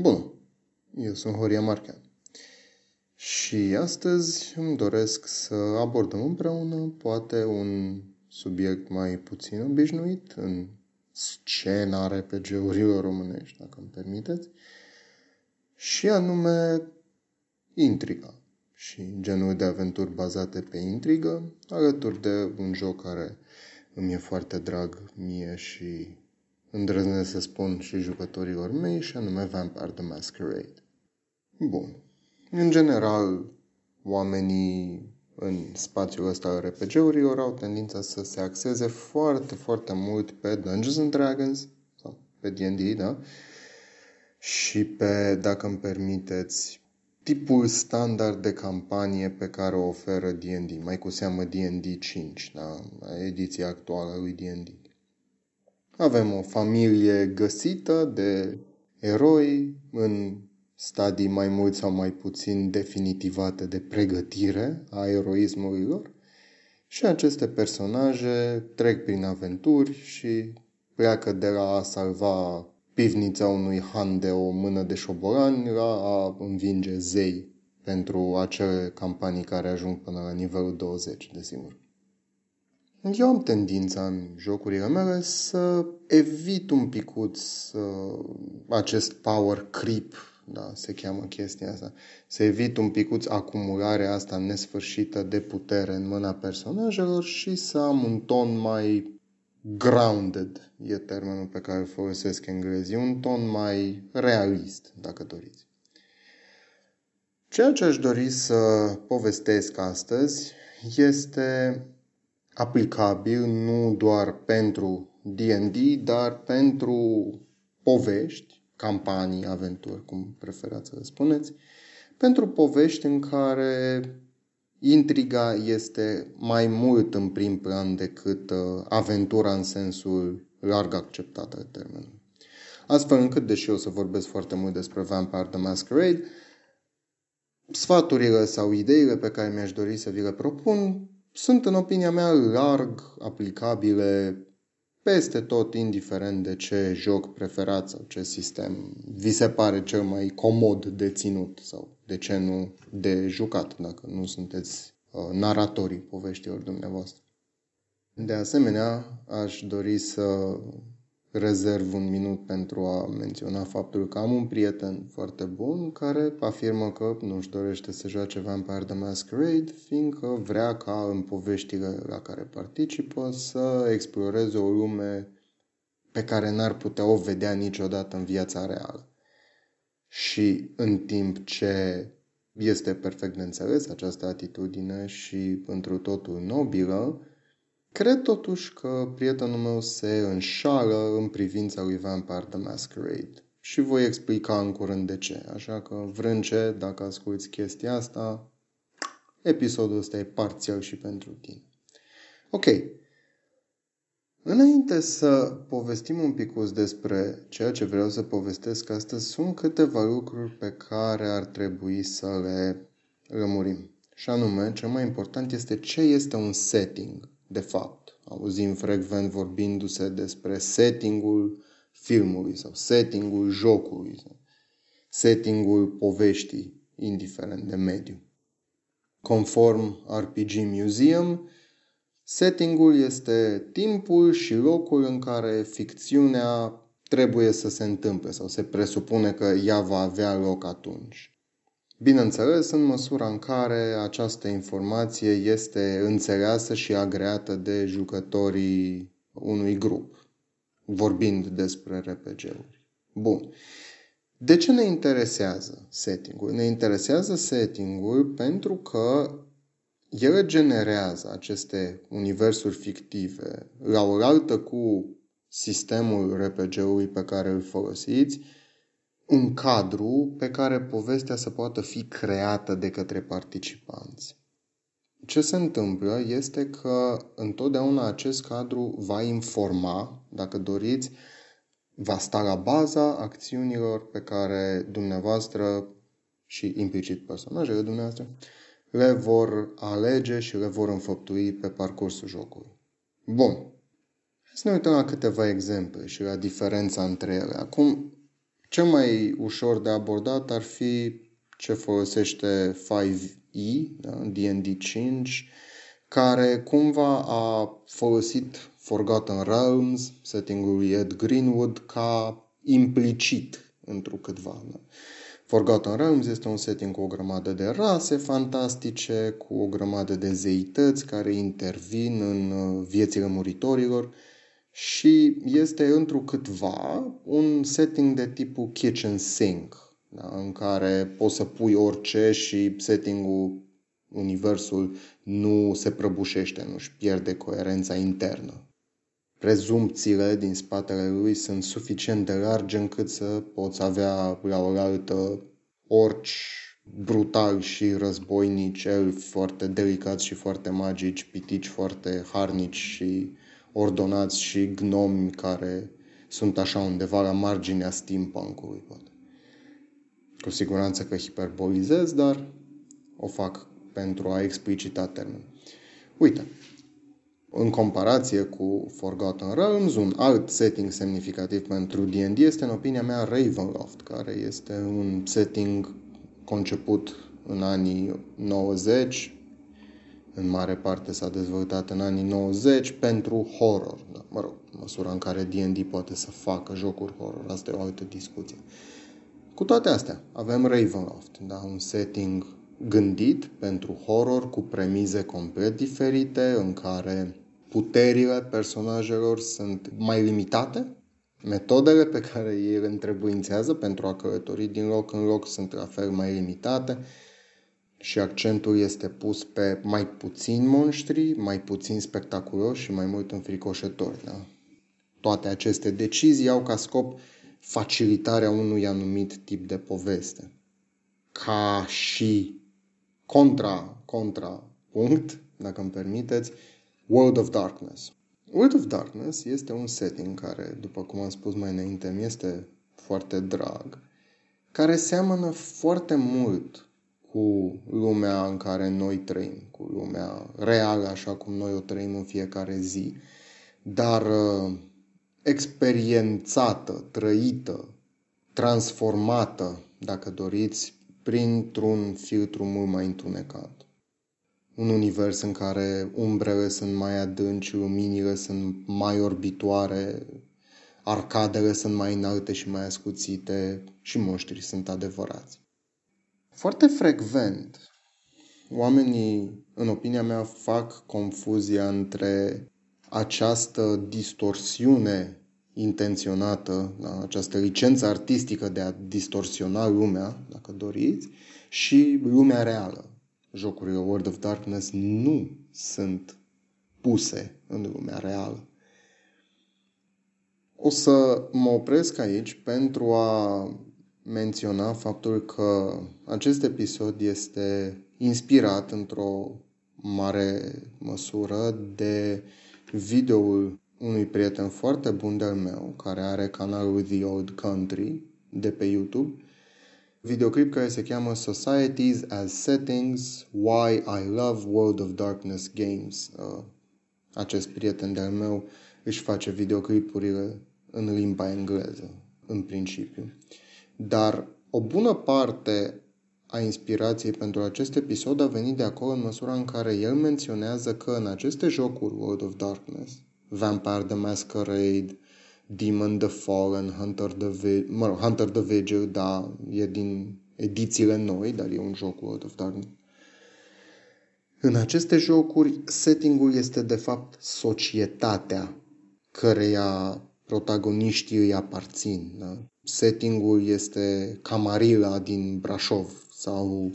Bună! Eu sunt Horia Marchean. Și astăzi îmi doresc să abordăm împreună poate un subiect mai puțin obișnuit în scena RPG-urilor românești, dacă îmi permiteți, și anume intriga și genul de aventuri bazate pe intrigă, alături de un joc care îmi e foarte drag mie și îndrăznesc să spun și jucătorilor mei, și anume Vampire the Masquerade. Bun. În general, oamenii în spațiul ăsta al RPG-urilor au tendința să se axeze foarte, foarte mult pe Dungeons and Dragons sau pe D&D, da? Și pe, dacă îmi permiteți, tipul standard de campanie pe care o oferă D&D, mai cu seamă D&D 5, da? ediția actuală lui D&D. Avem o familie găsită de eroi în stadii mai mult sau mai puțin definitivate de pregătire a eroismului lor și aceste personaje trec prin aventuri și pleacă de la a salva pivnița unui han de o mână de șobolani la a învinge zei pentru acele campanii care ajung până la nivelul 20, desigur. Eu am tendința în jocurile mele să evit un picuț uh, acest power creep, da, se cheamă chestia asta, să evit un picuț acumularea asta nesfârșită de putere în mâna personajelor și să am un ton mai grounded, e termenul pe care îl folosesc englezii, un ton mai realist, dacă doriți. Ceea ce aș dori să povestesc astăzi este aplicabil nu doar pentru D&D, dar pentru povești, campanii, aventuri, cum preferați să le spuneți, pentru povești în care intriga este mai mult în prim plan decât uh, aventura în sensul larg acceptat al termenului. Astfel încât, deși o să vorbesc foarte mult despre Vampire the Masquerade, sfaturile sau ideile pe care mi-aș dori să vi le propun sunt, în opinia mea, larg aplicabile peste tot, indiferent de ce joc preferat sau ce sistem vi se pare cel mai comod de ținut sau de ce nu de jucat, dacă nu sunteți uh, naratorii poveștilor dumneavoastră. De asemenea, aș dori să rezerv un minut pentru a menționa faptul că am un prieten foarte bun care afirmă că nu își dorește să joace Vampire the Masquerade, fiindcă vrea ca în poveștile la care participă să exploreze o lume pe care n-ar putea o vedea niciodată în viața reală. Și în timp ce este perfect de înțeles această atitudine și întru totul nobilă, Cred totuși că prietenul meu se înșală în privința lui Vampire the Masquerade și voi explica în curând de ce. Așa că vrânce, dacă asculti chestia asta, episodul ăsta e parțial și pentru tine. Ok. Înainte să povestim un pic despre ceea ce vreau să povestesc astăzi, sunt câteva lucruri pe care ar trebui să le lămurim. Și anume, cel mai important este ce este un setting de fapt. Auzim frecvent vorbindu-se despre settingul filmului sau settingul jocului, sau settingul poveștii, indiferent de mediu. Conform RPG Museum, settingul este timpul și locul în care ficțiunea trebuie să se întâmple sau se presupune că ea va avea loc atunci. Bineînțeles, în măsura în care această informație este înțeleasă și agreată de jucătorii unui grup, vorbind despre RPG-uri. Bun. De ce ne interesează setting-ul? Ne interesează setting-ul pentru că ele generează aceste universuri fictive la oaltă cu sistemul RPG-ului pe care îl folosiți, un cadru pe care povestea să poată fi creată de către participanți. Ce se întâmplă este că întotdeauna acest cadru va informa, dacă doriți, va sta la baza acțiunilor pe care dumneavoastră și implicit personajele dumneavoastră le vor alege și le vor înfăptui pe parcursul jocului. Bun. Să ne uităm la câteva exemple și la diferența între ele. Acum, Cel mai ușor de abordat ar fi ce folosește 5e, da? D&D 5, care cumva a folosit Forgotten Realms, setting-ul lui Ed Greenwood, ca implicit întrucâtva. Da? Forgotten Realms este un setting cu o grămadă de rase fantastice, cu o grămadă de zeități care intervin în uh, viețile muritorilor și este întrucâtva un setting de tipul kitchen sink, da? în care poți să pui orice și settingul, universul nu se prăbușește, nu-și pierde coerența internă. Prezumțiile din spatele lui sunt suficient de largi încât să poți avea la oaltă orci brutali și războinici, elfi foarte delicați și foarte magici, pitici foarte harnici și ordonați și gnomi care sunt așa undeva la marginea steampunk-ului, poate. Cu siguranță că hiperbolizez, dar o fac pentru a explicita termenul. Uite, în comparație cu Forgotten Realms, un alt setting semnificativ pentru D&D este, în opinia mea, Ravenloft, care este un setting conceput în anii 90, în mare parte s-a dezvoltat în anii 90 pentru horror. Da, mă rog, măsura în care D&D poate să facă jocuri horror, asta e o altă discuție. Cu toate astea, avem Ravenloft, da, un setting gândit pentru horror cu premize complet diferite, în care puterile personajelor sunt mai limitate, metodele pe care ei le întrebuințează pentru a călători din loc în loc sunt la fel mai limitate și accentul este pus pe mai puțini monștri, mai puțin spectaculoși și mai mult înfricoșători. Da? Toate aceste decizii au ca scop facilitarea unui anumit tip de poveste. Ca și contra, contra punct, dacă îmi permiteți, World of Darkness. World of Darkness este un setting care, după cum am spus mai înainte, mi este foarte drag, care seamănă foarte mult cu lumea în care noi trăim, cu lumea reală așa cum noi o trăim în fiecare zi, dar uh, experiențată, trăită, transformată, dacă doriți, printr-un filtru mult mai întunecat. Un univers în care umbrele sunt mai adânci, luminile sunt mai orbitoare, arcadele sunt mai înalte și mai ascuțite și monștrii sunt adevărați. Foarte frecvent, oamenii, în opinia mea, fac confuzia între această distorsiune intenționată, da? această licență artistică de a distorsiona lumea, dacă doriți, și lumea reală. Jocurile World of Darkness nu sunt puse în lumea reală. O să mă opresc aici pentru a menționa faptul că acest episod este inspirat într-o mare măsură de videoul unui prieten foarte bun de-al meu, care are canalul The Old Country de pe YouTube, videoclip care se cheamă Societies as Settings, Why I Love World of Darkness Games. Uh, acest prieten de-al meu își face videoclipurile în limba engleză, în principiu. Dar o bună parte a inspirației pentru acest episod a venit de acolo în măsura în care el menționează că în aceste jocuri World of Darkness, Vampire the Masquerade, Demon the Fallen, Hunter the, Vi- mă rog, Hunter the Vigil, da, e din edițiile noi, dar e un joc World of Darkness. În aceste jocuri, settingul este de fapt societatea căreia protagoniștii îi aparțin. Da? Settingul este Camarila din Brașov sau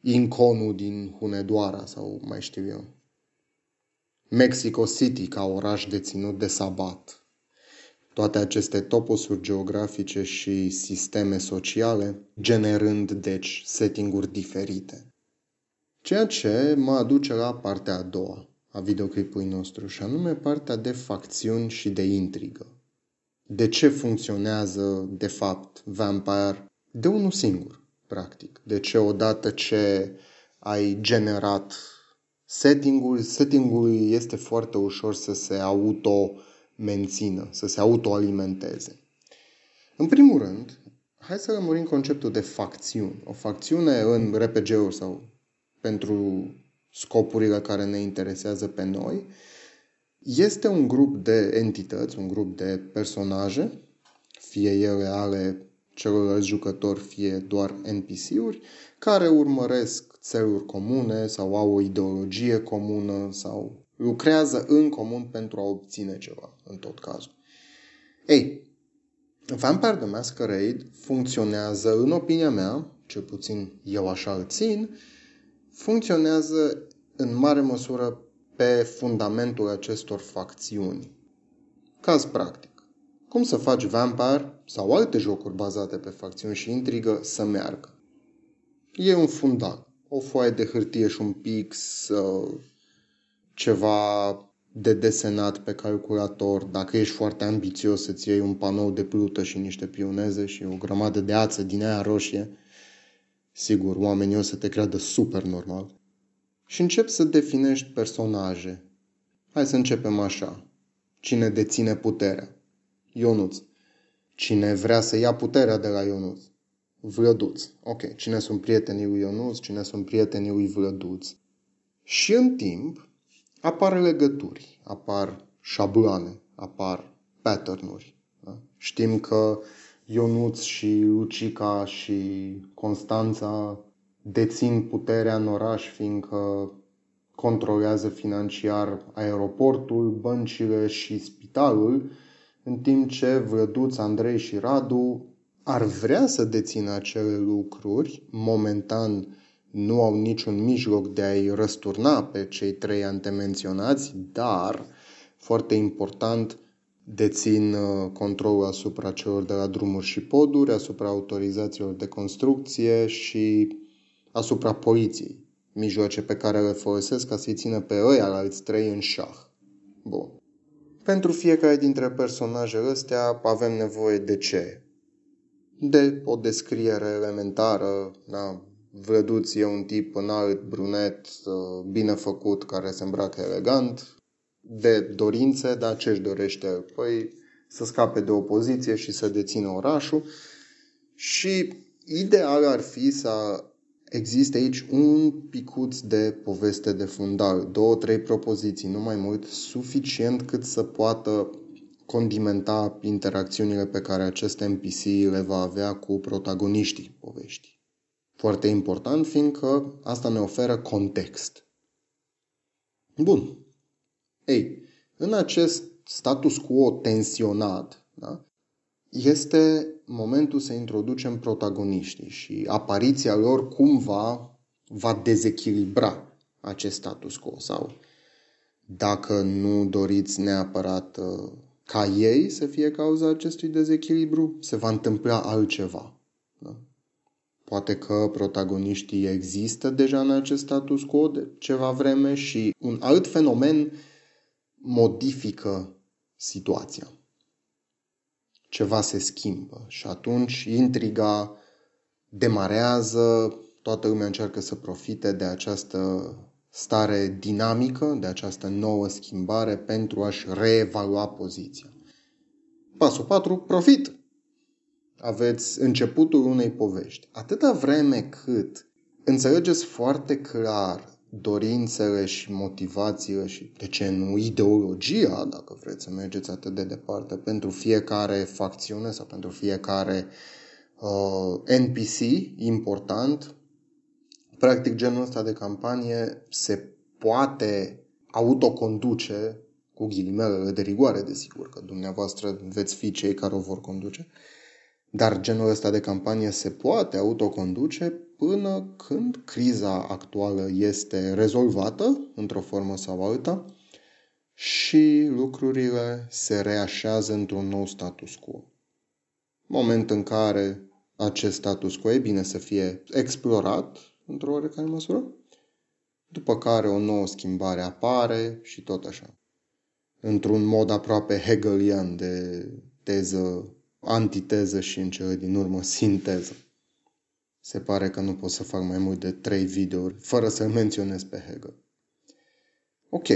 Inconu din Hunedoara sau mai știu eu. Mexico City ca oraș deținut de sabat. Toate aceste toposuri geografice și sisteme sociale, generând, deci, settinguri diferite. Ceea ce mă aduce la partea a doua a videoclipului nostru, și anume partea de facțiuni și de intrigă. De ce funcționează, de fapt, Vampire de unul singur, practic? De ce odată ce ai generat settingul, settingul este foarte ușor să se auto-mențină, să se autoalimenteze. În primul rând, hai să lămurim conceptul de facțiuni. O facțiune în RPG-uri sau pentru scopurile care ne interesează pe noi este un grup de entități, un grup de personaje, fie ele ale celorlalți jucători, fie doar NPC-uri, care urmăresc țeluri comune sau au o ideologie comună sau lucrează în comun pentru a obține ceva, în tot cazul. Ei, Vampire the Masquerade funcționează, în opinia mea, cel puțin eu așa îl țin, funcționează în mare măsură pe fundamentul acestor facțiuni. Caz practic. Cum să faci Vampire sau alte jocuri bazate pe facțiuni și intrigă să meargă? E un fundal, o foaie de hârtie și un pix, ceva de desenat pe calculator, dacă ești foarte ambițios să-ți iei un panou de plută și niște pioneze și o grămadă de ață din aia roșie, sigur, oamenii o să te creadă super normal. Și încep să definești personaje. Hai să începem așa. Cine deține puterea? Ionuț. Cine vrea să ia puterea de la Ionuț? Vlăduț. Ok. Cine sunt prietenii lui Ionuț? Cine sunt prietenii lui Vlăduț? Și în timp, apar legături, apar șabloane, apar patternuri. Da? Știm că Ionuț și Lucica și Constanța dețin puterea în oraș fiindcă controlează financiar aeroportul, băncile și spitalul, în timp ce Văduț, Andrei și Radu ar vrea să dețină acele lucruri, momentan nu au niciun mijloc de a-i răsturna pe cei trei antemenționați, dar, foarte important, dețin uh, controlul asupra celor de la drumuri și poduri, asupra autorizațiilor de construcție și asupra poliției. Mijloace pe care le folosesc ca să-i țină pe ăia la alți trei în șah. Bun. Pentru fiecare dintre personajele astea avem nevoie de ce? De o descriere elementară, da, Văduț e un tip înalt, brunet, uh, bine făcut, care se îmbracă elegant, de dorințe, dar ce își dorește? Păi să scape de opoziție și să dețină orașul. Și ideal ar fi să existe aici un picuț de poveste de fundal, două, trei propoziții, nu mai mult, suficient cât să poată condimenta interacțiunile pe care acest NPC le va avea cu protagoniștii poveștii. Foarte important, fiindcă asta ne oferă context. Bun. Ei, în acest status quo tensionat, da, este momentul să introducem protagoniștii și apariția lor cumva va dezechilibra acest status quo sau dacă nu doriți neapărat uh, ca ei să fie cauza acestui dezechilibru, se va întâmpla altceva. Da? Poate că protagoniștii există deja în acest status quo de ceva vreme și un alt fenomen modifică situația. Ceva se schimbă și atunci intriga demarează, toată lumea încearcă să profite de această stare dinamică, de această nouă schimbare pentru a-și reevalua poziția. Pasul 4. Profit! aveți începutul unei povești. Atâta vreme cât înțelegeți foarte clar dorințele și motivațiile și, de ce nu, ideologia, dacă vreți să mergeți atât de departe, pentru fiecare facțiune sau pentru fiecare uh, NPC important, practic genul ăsta de campanie se poate autoconduce cu ghilimelele de rigoare, desigur, că dumneavoastră veți fi cei care o vor conduce, uh, dar genul ăsta de campanie se poate autoconduce până când criza actuală este rezolvată într-o formă sau alta și lucrurile se reașează într-un nou status quo. Moment în care acest status quo e bine să fie explorat într-o oarecare măsură, după care o nouă schimbare apare și tot așa. Într-un mod aproape hegelian de teză antiteză și în cele din urmă sinteză. Se pare că nu pot să fac mai mult de trei videouri fără să menționez pe Hegel. Ok.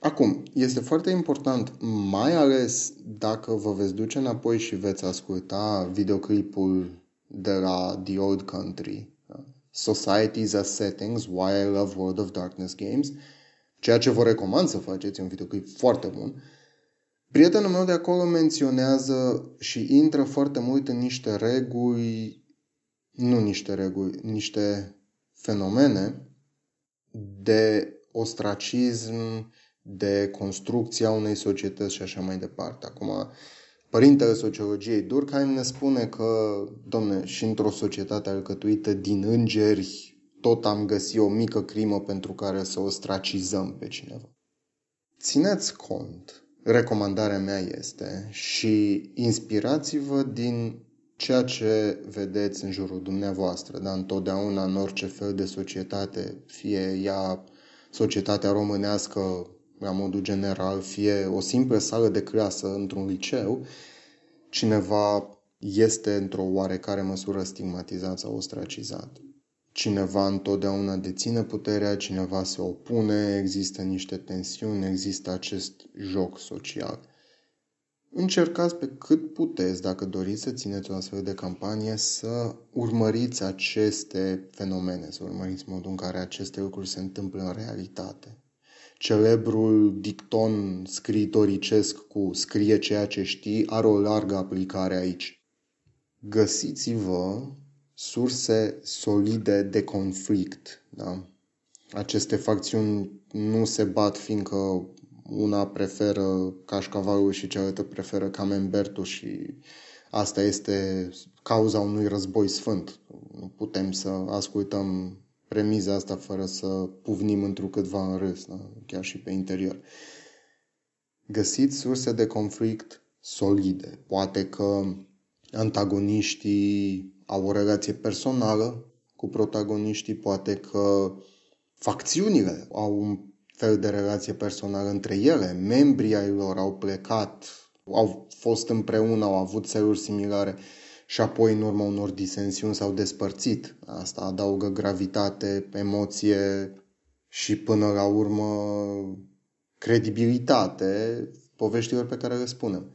Acum, este foarte important, mai ales dacă vă veți duce înapoi și veți asculta videoclipul de la The Old Country, da? Societies as Settings, Why I Love World of Darkness Games, ceea ce vă recomand să faceți, e un videoclip foarte bun. Prietenul meu de acolo menționează și intră foarte mult în niște reguli, nu niște reguli, niște fenomene de ostracism, de construcția unei societăți și așa mai departe. Acum, părintele sociologiei Durkheim ne spune că, domne, și într-o societate alcătuită din îngeri, tot am găsit o mică crimă pentru care să ostracizăm pe cineva. Țineți cont, recomandarea mea este și inspirați-vă din ceea ce vedeți în jurul dumneavoastră, dar întotdeauna în orice fel de societate, fie ea societatea românească la modul general, fie o simplă sală de clasă într-un liceu, cineva este într-o oarecare măsură stigmatizat sau ostracizat. Cineva întotdeauna deține puterea, cineva se opune, există niște tensiuni, există acest joc social. Încercați pe cât puteți, dacă doriți să țineți o astfel de campanie, să urmăriți aceste fenomene, să urmăriți modul în care aceste lucruri se întâmplă în realitate. Celebrul dicton scriitoricesc cu scrie ceea ce știi are o largă aplicare aici. Găsiți-vă surse solide de conflict. Da? Aceste facțiuni nu se bat fiindcă una preferă cașcavalul și cealaltă preferă camembertul și asta este cauza unui război sfânt. Nu putem să ascultăm premiza asta fără să puvnim întrucâtva în râs, da? chiar și pe interior. Găsiți surse de conflict solide. Poate că antagoniștii au o relație personală cu protagoniștii, poate că facțiunile au un fel de relație personală între ele, membrii ai lor au plecat, au fost împreună, au avut țeluri similare și apoi în urma unor disensiuni s-au despărțit. Asta adaugă gravitate, emoție și până la urmă credibilitate poveștilor pe care le spunem.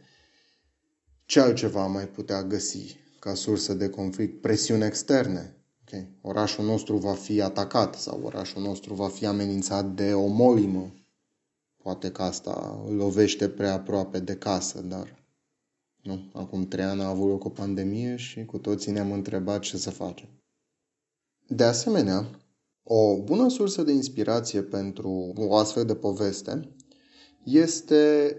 Ce altceva mai putea găsi ca sursă de conflict? Presiuni externe. Okay. Orașul nostru va fi atacat sau orașul nostru va fi amenințat de o molimă. Poate că asta lovește prea aproape de casă, dar nu? Acum trei ani a avut loc o pandemie și cu toții ne-am întrebat ce să facem. De asemenea, o bună sursă de inspirație pentru o astfel de poveste este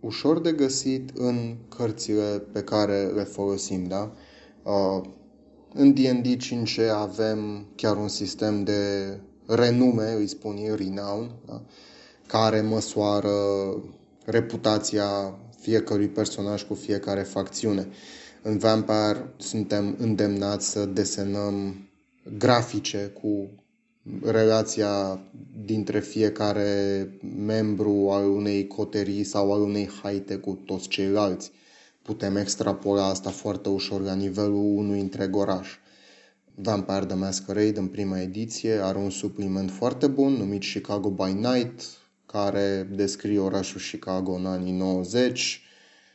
ușor de găsit în cărțile pe care le folosim, da? Uh, în D&D 5 avem chiar un sistem de renume, îi spun eu, renown, da? care măsoară reputația fiecărui personaj cu fiecare facțiune. În Vampire suntem îndemnați să desenăm grafice cu relația dintre fiecare membru al unei coterii sau al unei haite cu toți ceilalți. Putem extrapola asta foarte ușor la nivelul unui întreg oraș. Vampire the Masquerade în prima ediție are un supliment foarte bun numit Chicago by Night, care descrie orașul Chicago în anii 90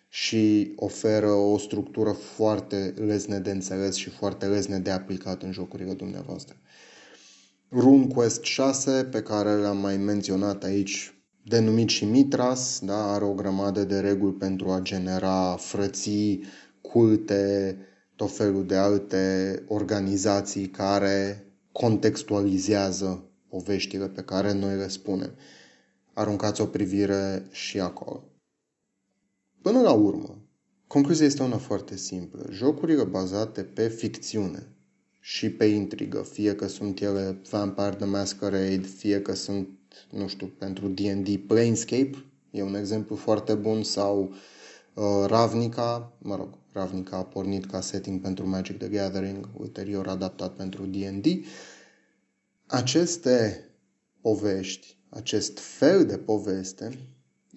și oferă o structură foarte lesne de înțeles și foarte lesne de aplicat în jocurile dumneavoastră. RuneQuest 6, pe care l-am mai menționat aici, denumit și Mitras, da, are o grămadă de reguli pentru a genera frății, culte, tot felul de alte organizații care contextualizează poveștile pe care noi le spunem. Aruncați o privire și acolo. Până la urmă, concluzia este una foarte simplă. Jocurile bazate pe ficțiune și pe intrigă, fie că sunt ele Vampire the Masquerade, fie că sunt, nu știu, pentru D&D Planescape, e un exemplu foarte bun, sau uh, Ravnica, mă rog, Ravnica a pornit ca setting pentru Magic the Gathering, ulterior adaptat pentru D&D. Aceste povești, acest fel de poveste,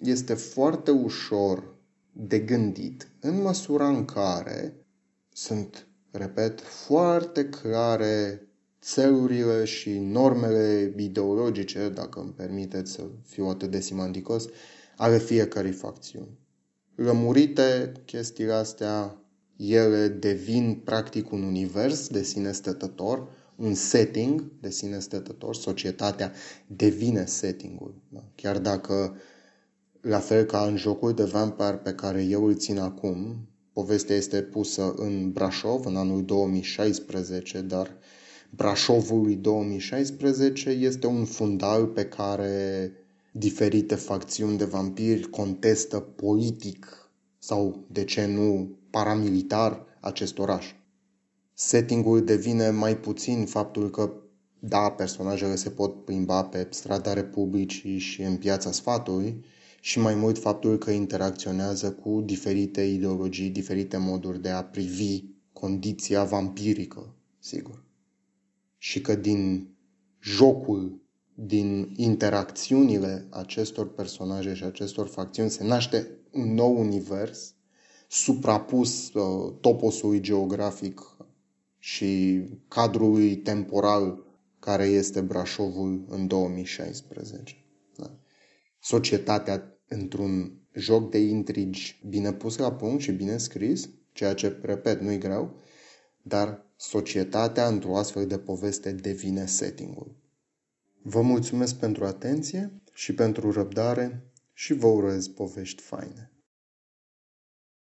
este foarte ușor de gândit în măsura în care sunt, repet, foarte clare țelurile și normele ideologice, dacă îmi permiteți să fiu atât de simanticos, ale fiecărei facțiuni. Lămurite chestiile astea, ele devin practic un univers de sine stătător, un setting de sine stătător, societatea devine settingul. Da? Chiar dacă, la fel ca în jocul de vampire pe care eu îl țin acum, povestea este pusă în Brașov în anul 2016, dar Brașovul lui 2016 este un fundal pe care diferite facțiuni de vampiri contestă politic sau, de ce nu, paramilitar acest oraș. Settingul devine mai puțin faptul că, da, personajele se pot plimba pe strada Republicii și în piața sfatului, și mai mult faptul că interacționează cu diferite ideologii, diferite moduri de a privi condiția vampirică, sigur. Și că din jocul din interacțiunile acestor personaje și acestor facțiuni se naște un nou univers suprapus uh, toposului geografic și cadrului temporal care este Brașovul în 2016. Da. Societatea într-un joc de intrigi bine pus la punct și bine scris, ceea ce, repet, nu-i greu, dar societatea într-o astfel de poveste devine settingul. Vă mulțumesc pentru atenție și pentru răbdare și vă urez povești faine.